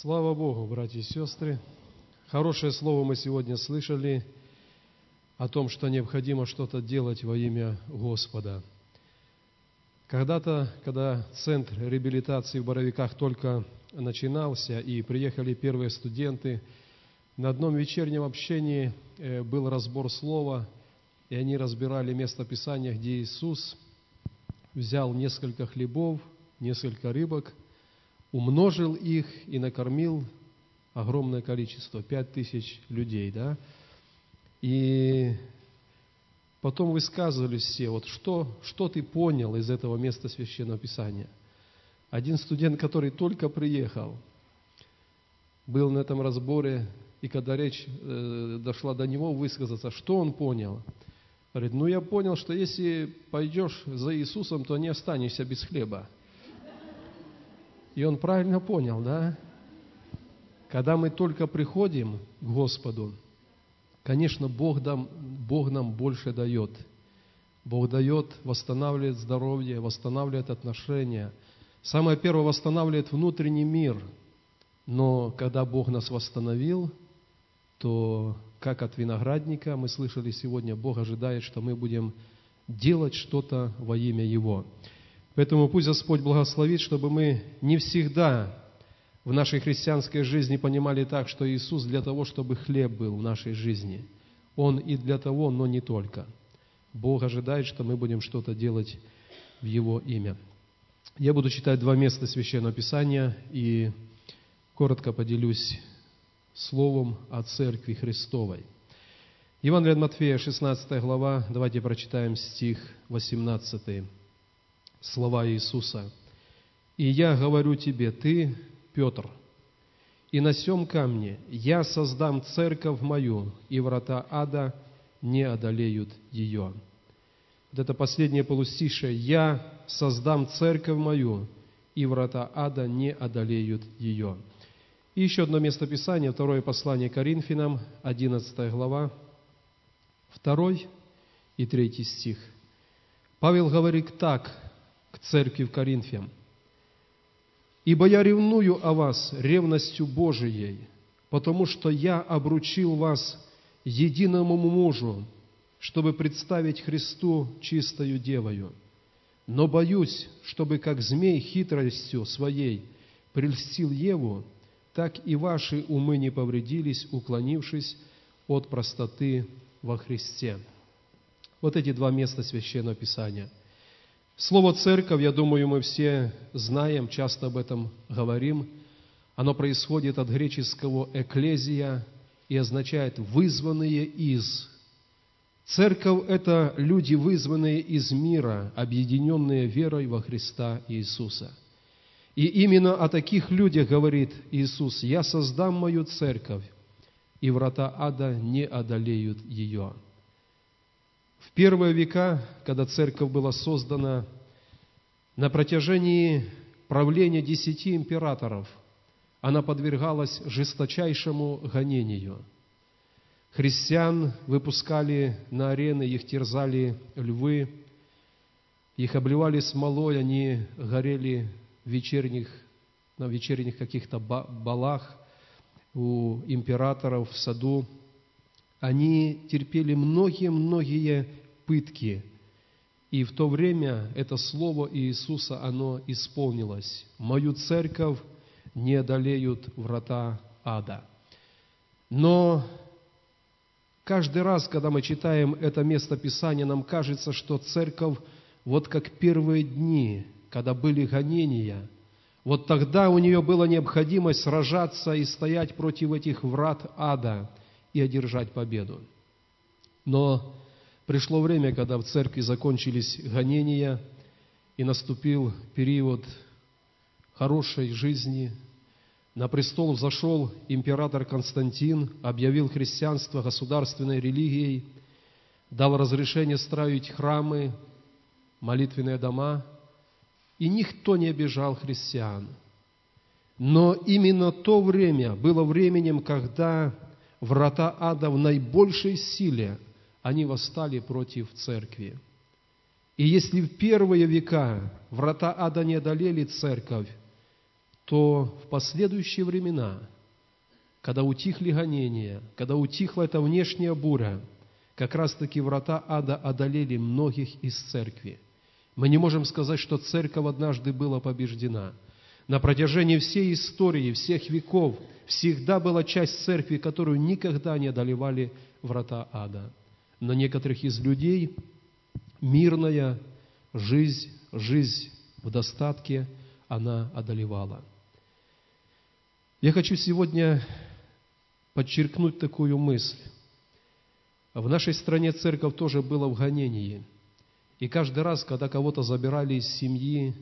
Слава Богу, братья и сестры. Хорошее слово мы сегодня слышали о том, что необходимо что-то делать во имя Господа. Когда-то, когда центр реабилитации в Боровиках только начинался, и приехали первые студенты, на одном вечернем общении э, был разбор слова, и они разбирали место Писания, где Иисус взял несколько хлебов, несколько рыбок – умножил их и накормил огромное количество, пять тысяч людей, да? И потом высказывались все, вот что, что ты понял из этого места Священного Писания? Один студент, который только приехал, был на этом разборе, и когда речь э, дошла до него высказаться, что он понял? Говорит, ну я понял, что если пойдешь за Иисусом, то не останешься без хлеба. И он правильно понял, да? Когда мы только приходим к Господу, конечно, Бог, нам, Бог нам больше дает. Бог дает, восстанавливает здоровье, восстанавливает отношения. Самое первое, восстанавливает внутренний мир. Но когда Бог нас восстановил, то как от виноградника, мы слышали сегодня, Бог ожидает, что мы будем делать что-то во имя Его. Поэтому пусть Господь благословит, чтобы мы не всегда в нашей христианской жизни понимали так, что Иисус для того, чтобы хлеб был в нашей жизни. Он и для того, но не только. Бог ожидает, что мы будем что-то делать в Его имя. Я буду читать два места Священного Писания и коротко поделюсь словом о Церкви Христовой. Евангелие от Матфея, 16 глава, давайте прочитаем стих 18 слова Иисуса. «И я говорю тебе, ты, Петр, и на сем камне я создам церковь мою, и врата ада не одолеют ее». Вот это последнее полустишее. «Я создам церковь мою, и врата ада не одолеют ее». И еще одно место Писания, второе послание Коринфянам, 11 глава, 2 и 3 стих. Павел говорит так к церкви в Коринфе. «Ибо я ревную о вас ревностью Божией, потому что я обручил вас единому мужу, чтобы представить Христу чистою девою. Но боюсь, чтобы как змей хитростью своей прельстил Еву, так и ваши умы не повредились, уклонившись от простоты во Христе». Вот эти два места Священного Писания – Слово «церковь», я думаю, мы все знаем, часто об этом говорим. Оно происходит от греческого «экклезия» и означает «вызванные из». Церковь – это люди, вызванные из мира, объединенные верой во Христа Иисуса. И именно о таких людях говорит Иисус, «Я создам мою церковь, и врата ада не одолеют ее». В первые века, когда церковь была создана, на протяжении правления десяти императоров она подвергалась жесточайшему гонению. Христиан выпускали на арены, их терзали львы, их обливали смолой, они горели в вечерних, на вечерних каких-то балах у императоров в саду. Они терпели многие-многие пытки. И в то время это слово Иисуса, оно исполнилось. «Мою церковь не одолеют врата ада». Но каждый раз, когда мы читаем это место Писания, нам кажется, что церковь, вот как первые дни, когда были гонения, вот тогда у нее была необходимость сражаться и стоять против этих врат ада и одержать победу. Но Пришло время, когда в церкви закончились гонения, и наступил период хорошей жизни. На престол взошел император Константин, объявил христианство государственной религией, дал разрешение строить храмы, молитвенные дома, и никто не обижал христиан. Но именно то время было временем, когда врата ада в наибольшей силе – они восстали против церкви. И если в первые века врата ада не одолели церковь, то в последующие времена, когда утихли гонения, когда утихла эта внешняя буря, как раз-таки врата ада одолели многих из церкви. Мы не можем сказать, что церковь однажды была побеждена. На протяжении всей истории, всех веков, всегда была часть церкви, которую никогда не одолевали врата ада. Но некоторых из людей мирная жизнь, жизнь в достатке, она одолевала. Я хочу сегодня подчеркнуть такую мысль. В нашей стране церковь тоже была в гонении. И каждый раз, когда кого-то забирали из семьи,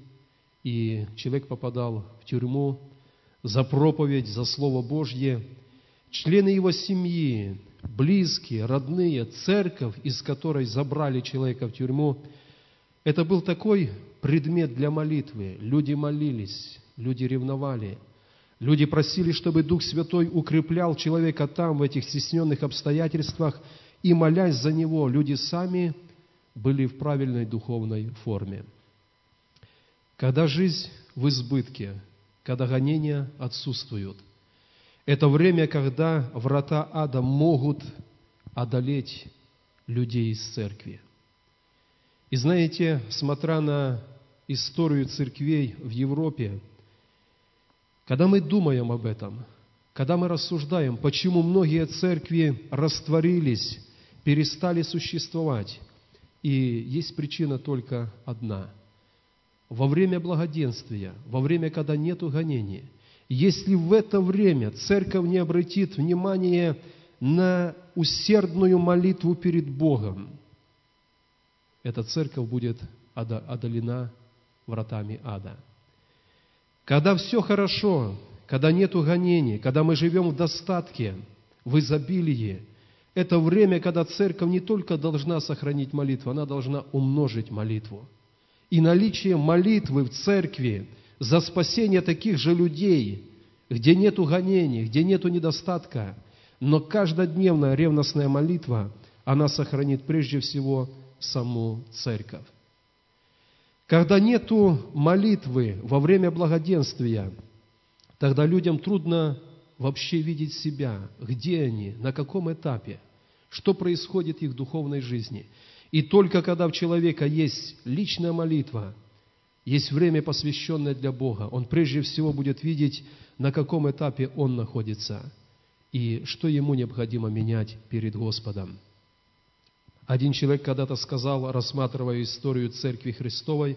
и человек попадал в тюрьму за проповедь, за Слово Божье, члены его семьи, близкие, родные, церковь, из которой забрали человека в тюрьму, это был такой предмет для молитвы. Люди молились, люди ревновали, люди просили, чтобы Дух Святой укреплял человека там, в этих стесненных обстоятельствах, и, молясь за него, люди сами были в правильной духовной форме. Когда жизнь в избытке, когда гонения отсутствуют, это время, когда врата ада могут одолеть людей из церкви. И знаете, смотря на историю церквей в Европе, когда мы думаем об этом, когда мы рассуждаем, почему многие церкви растворились, перестали существовать, и есть причина только одна. Во время благоденствия, во время, когда нету гонения, если в это время церковь не обратит внимание на усердную молитву перед Богом, эта церковь будет одолена вратами ада. Когда все хорошо, когда нету гонений, когда мы живем в достатке, в изобилии, это время, когда церковь не только должна сохранить молитву, она должна умножить молитву. И наличие молитвы в церкви за спасение таких же людей, где нету гонений, где нету недостатка, но каждодневная ревностная молитва, она сохранит прежде всего саму церковь. Когда нету молитвы во время благоденствия, тогда людям трудно вообще видеть себя, где они, на каком этапе, что происходит в их духовной жизни. И только когда у человека есть личная молитва, есть время, посвященное для Бога, он прежде всего будет видеть, на каком этапе он находится и что ему необходимо менять перед Господом. Один человек когда-то сказал, рассматривая историю Церкви Христовой,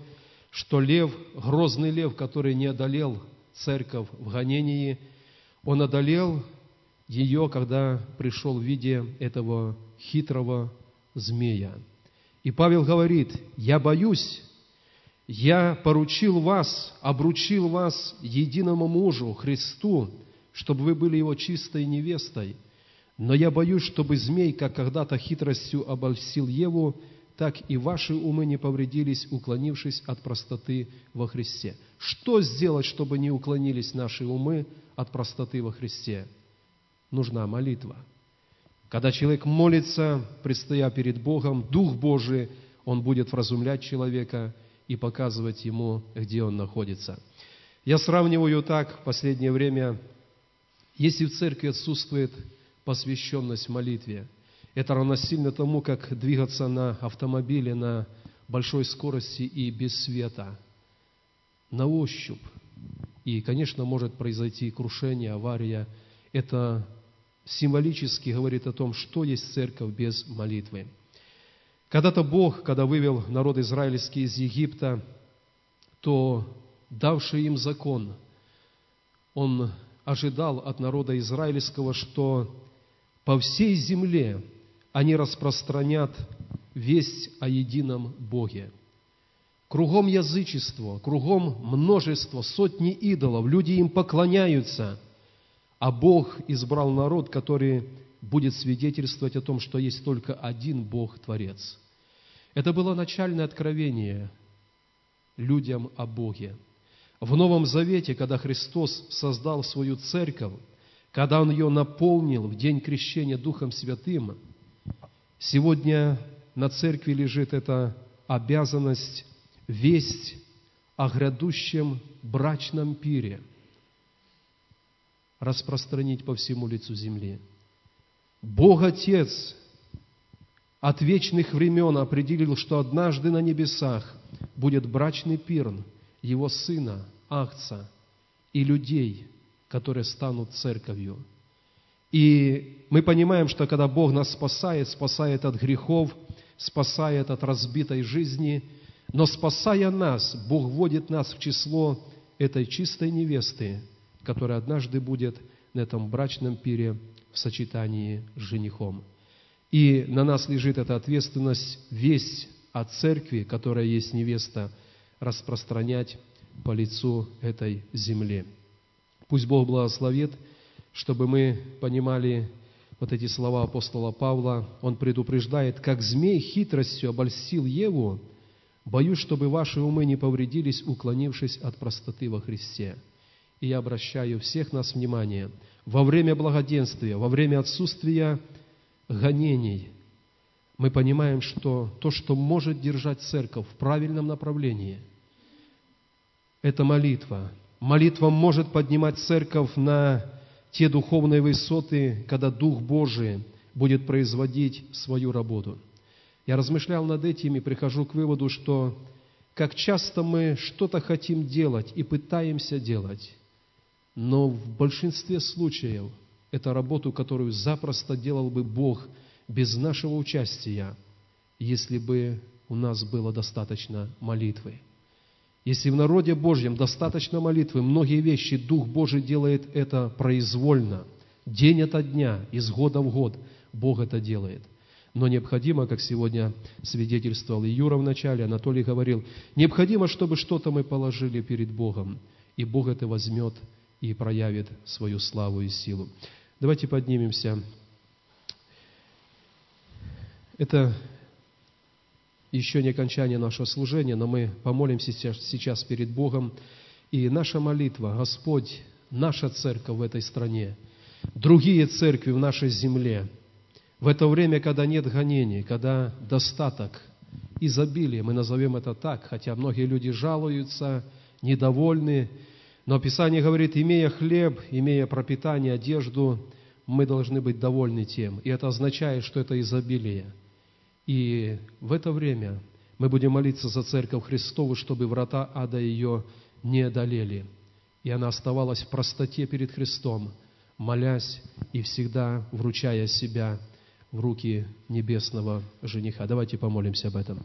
что лев, грозный лев, который не одолел церковь в гонении, он одолел ее, когда пришел в виде этого хитрого змея. И Павел говорит, я боюсь, я поручил вас, обручил вас единому мужу, Христу, чтобы вы были его чистой невестой. Но я боюсь, чтобы змей, как когда-то хитростью обольстил Еву, так и ваши умы не повредились, уклонившись от простоты во Христе. Что сделать, чтобы не уклонились наши умы от простоты во Христе? Нужна молитва. Когда человек молится, предстоя перед Богом, Дух Божий, он будет вразумлять человека и показывать ему, где он находится. Я сравниваю так в последнее время, если в церкви отсутствует посвященность молитве – это равносильно тому, как двигаться на автомобиле на большой скорости и без света, на ощупь. И, конечно, может произойти крушение, авария. Это символически говорит о том, что есть церковь без молитвы. Когда-то Бог, когда вывел народ израильский из Египта, то давший им закон, Он ожидал от народа израильского, что по всей земле они распространят весть о едином Боге. Кругом язычество, кругом множество, сотни идолов, люди им поклоняются, а Бог избрал народ, который будет свидетельствовать о том, что есть только один Бог-творец. Это было начальное откровение людям о Боге. В Новом Завете, когда Христос создал свою церковь, когда Он ее наполнил в день крещения Духом Святым – Сегодня на церкви лежит эта обязанность весть о грядущем брачном пире, распространить по всему лицу земли. Бог Отец от вечных времен определил, что однажды на небесах будет брачный пирн Его Сына, Ахца, и людей, которые станут церковью. И мы понимаем, что когда Бог нас спасает, спасает от грехов, спасает от разбитой жизни, но спасая нас, Бог вводит нас в число этой чистой невесты, которая однажды будет на этом брачном пире в сочетании с женихом. И на нас лежит эта ответственность весь о церкви, которая есть невеста, распространять по лицу этой земли. Пусть Бог благословит, чтобы мы понимали вот эти слова апостола Павла. Он предупреждает, как змей хитростью обольстил Еву, боюсь, чтобы ваши умы не повредились, уклонившись от простоты во Христе. И я обращаю всех нас внимание, во время благоденствия, во время отсутствия гонений, мы понимаем, что то, что может держать церковь в правильном направлении, это молитва. Молитва может поднимать церковь на те духовные высоты, когда Дух Божий будет производить свою работу. Я размышлял над этим и прихожу к выводу, что как часто мы что-то хотим делать и пытаемся делать, но в большинстве случаев – это работу, которую запросто делал бы Бог без нашего участия, если бы у нас было достаточно молитвы. Если в народе Божьем достаточно молитвы, многие вещи Дух Божий делает это произвольно, день ото дня, из года в год Бог это делает. Но необходимо, как сегодня свидетельствовал и Юра начале, Анатолий говорил, необходимо, чтобы что-то мы положили перед Богом, и Бог это возьмет и проявит свою славу и силу. Давайте поднимемся. Это еще не окончание нашего служения, но мы помолимся сейчас перед Богом. И наша молитва, Господь, наша церковь в этой стране, другие церкви в нашей земле, в это время, когда нет гонений, когда достаток, изобилие, мы назовем это так, хотя многие люди жалуются, недовольны, но Писание говорит, имея хлеб, имея пропитание, одежду, мы должны быть довольны тем. И это означает, что это изобилие. И в это время мы будем молиться за Церковь Христову, чтобы врата ада ее не одолели. И она оставалась в простоте перед Христом, молясь и всегда вручая себя в руки небесного жениха. Давайте помолимся об этом.